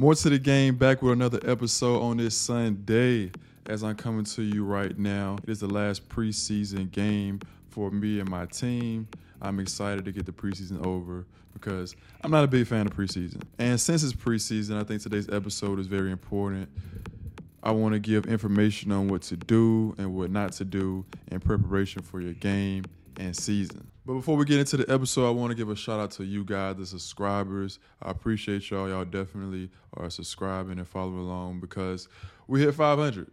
More to the game, back with another episode on this Sunday. As I'm coming to you right now, it is the last preseason game for me and my team. I'm excited to get the preseason over because I'm not a big fan of preseason. And since it's preseason, I think today's episode is very important. I want to give information on what to do and what not to do in preparation for your game and season. But before we get into the episode, I want to give a shout out to you guys, the subscribers. I appreciate y'all. Y'all definitely are subscribing and following along because we hit 500.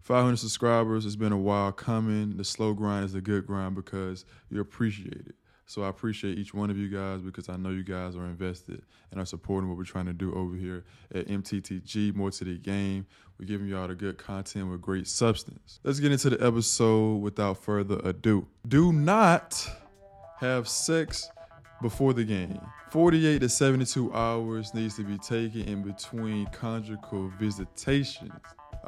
500 subscribers. It's been a while coming. The slow grind is the good grind because you appreciate it. So I appreciate each one of you guys because I know you guys are invested and are supporting what we're trying to do over here at MTTG. More to the game. We're giving y'all the good content with great substance. Let's get into the episode without further ado. Do not have sex before the game. 48 to 72 hours needs to be taken in between conjugal visitations.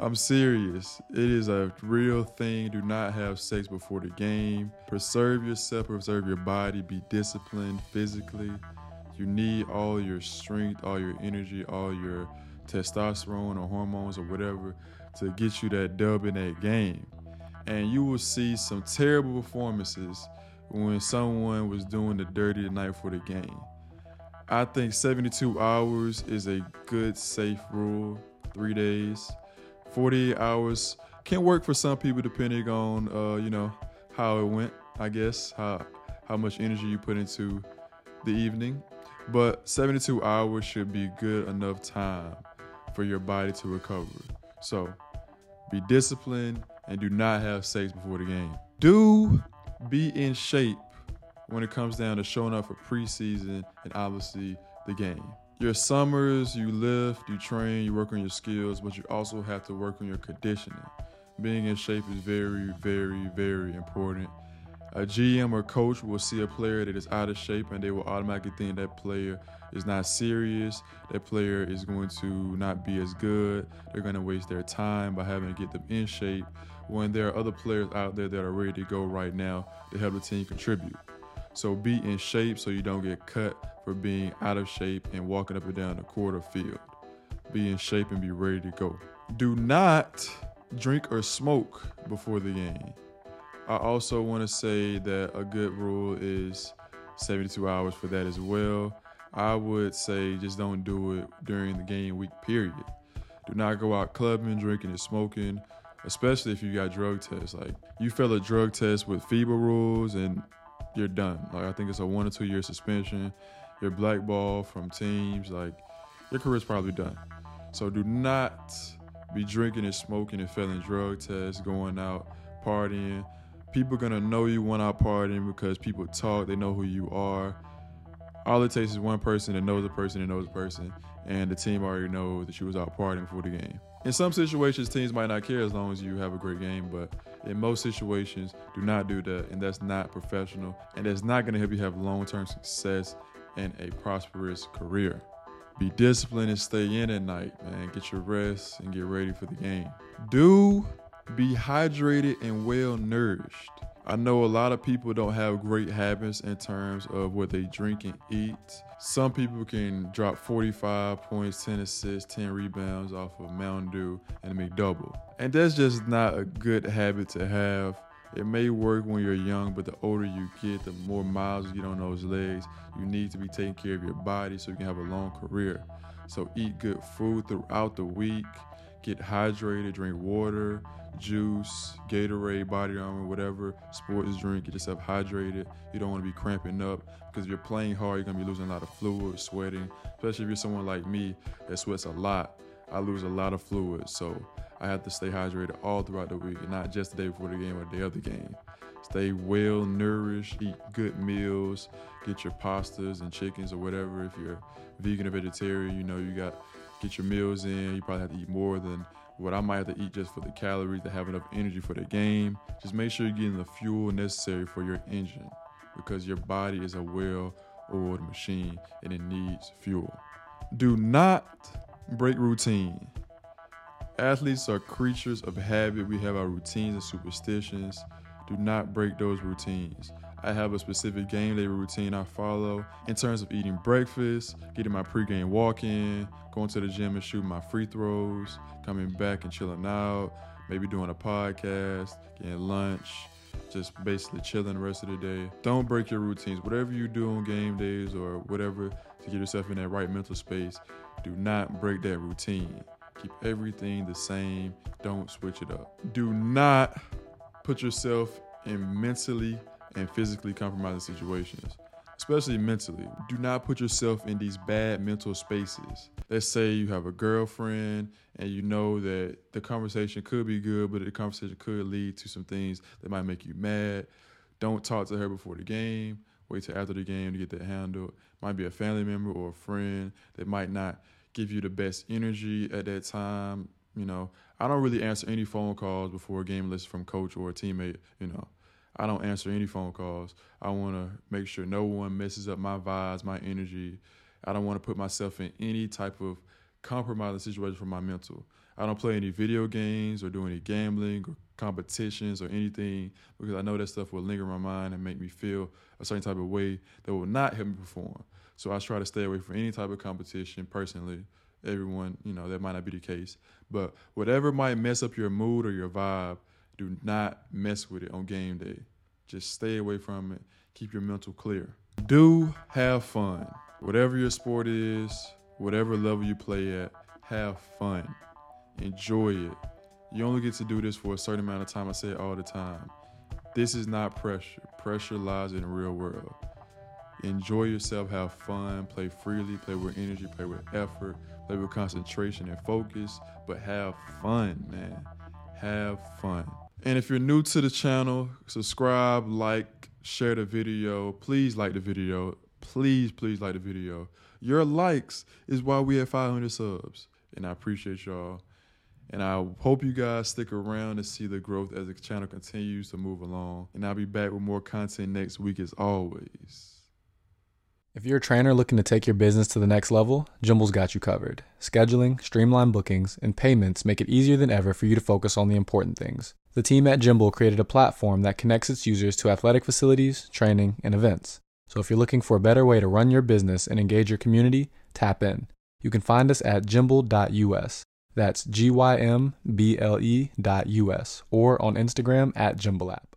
I'm serious. It is a real thing. Do not have sex before the game. Preserve yourself, preserve your body, be disciplined physically. You need all your strength, all your energy, all your testosterone or hormones or whatever to get you that dub in that game. And you will see some terrible performances when someone was doing the dirty tonight for the game. I think 72 hours is a good, safe rule. Three days. 48 hours. Can work for some people depending on uh, you know how it went i guess how how much energy you put into the evening. But 72 hours should be good enough time for your body to recover. So be disciplined and do not have sex before the game. Do be in shape when it comes down to showing up for preseason and obviously the game your summers, you lift, you train, you work on your skills, but you also have to work on your conditioning. Being in shape is very, very, very important. A GM or coach will see a player that is out of shape and they will automatically think that player is not serious, that player is going to not be as good. They're going to waste their time by having to get them in shape when there are other players out there that are ready to go right now to help the team contribute. So be in shape so you don't get cut for being out of shape and walking up and down the quarter field. Be in shape and be ready to go. Do not drink or smoke before the game. I also want to say that a good rule is 72 hours for that as well. I would say just don't do it during the game week period. Do not go out clubbing, drinking, and smoking, especially if you got drug tests. Like you fail a drug test with FIBA rules and you're done. Like I think it's a one or two year suspension. You're blackballed from teams. Like your career's probably done. So do not be drinking and smoking and failing drug tests, going out partying. People gonna know you when out partying because people talk. They know who you are. All it takes is one person that knows a person that knows a person, and the team already knows that you was out partying before the game. In some situations, teams might not care as long as you have a great game, but in most situations, do not do that, and that's not professional, and that's not going to help you have long-term success and a prosperous career. Be disciplined and stay in at night, man. Get your rest and get ready for the game. Do be hydrated and well nourished. I know a lot of people don't have great habits in terms of what they drink and eat. Some people can drop 45 points, 10 assists, 10 rebounds off of Mountain Dew and McDouble. And that's just not a good habit to have. It may work when you're young, but the older you get, the more miles you get on those legs. You need to be taking care of your body so you can have a long career. So eat good food throughout the week. Get hydrated, drink water, juice, Gatorade, body armor, whatever sports drink. Get yourself hydrated. You don't want to be cramping up because if you're playing hard, you're gonna be losing a lot of fluid, sweating. Especially if you're someone like me that sweats a lot. I lose a lot of fluid, so I have to stay hydrated all throughout the week, and not just the day before the game or the day of the game. Stay well nourished, eat good meals, get your pastas and chickens or whatever. If you're vegan or vegetarian, you know you got get your meals in. You probably have to eat more than what I might have to eat just for the calories to have enough energy for the game. Just make sure you're getting the fuel necessary for your engine because your body is a well oiled machine and it needs fuel. Do not break routine. Athletes are creatures of habit. We have our routines and superstitions. Do not break those routines. I have a specific game day routine I follow in terms of eating breakfast, getting my pregame walk in, going to the gym and shooting my free throws, coming back and chilling out, maybe doing a podcast, getting lunch, just basically chilling the rest of the day. Don't break your routines. Whatever you do on game days or whatever to get yourself in that right mental space, do not break that routine. Keep everything the same. Don't switch it up. Do not put yourself in mentally and physically compromising situations, especially mentally. Do not put yourself in these bad mental spaces. Let's say you have a girlfriend and you know that the conversation could be good, but the conversation could lead to some things that might make you mad. Don't talk to her before the game. Wait till after the game to get that handled. Might be a family member or a friend that might not give you the best energy at that time. You know, I don't really answer any phone calls before a game unless from coach or a teammate. You know, I don't answer any phone calls. I want to make sure no one messes up my vibes, my energy. I don't want to put myself in any type of compromising situation for my mental. I don't play any video games or do any gambling or competitions or anything because I know that stuff will linger in my mind and make me feel a certain type of way that will not help me perform. So I try to stay away from any type of competition personally. Everyone, you know, that might not be the case. But whatever might mess up your mood or your vibe, do not mess with it on game day. Just stay away from it. Keep your mental clear. Do have fun. Whatever your sport is, whatever level you play at, have fun. Enjoy it. You only get to do this for a certain amount of time. I say it all the time. This is not pressure. Pressure lies in the real world. Enjoy yourself, have fun, play freely, play with energy, play with effort, play with concentration and focus, but have fun, man. Have fun. And if you're new to the channel, subscribe, like, share the video. Please like the video. Please, please like the video. Your likes is why we have 500 subs. And I appreciate y'all. And I hope you guys stick around to see the growth as the channel continues to move along. And I'll be back with more content next week as always. If you're a trainer looking to take your business to the next level, Gymble's got you covered. Scheduling, streamlined bookings, and payments make it easier than ever for you to focus on the important things. The team at Gymble created a platform that connects its users to athletic facilities, training, and events. So if you're looking for a better way to run your business and engage your community, tap in. You can find us at gymble.us. That's G Y M B L E dot US or on Instagram at Gymble app.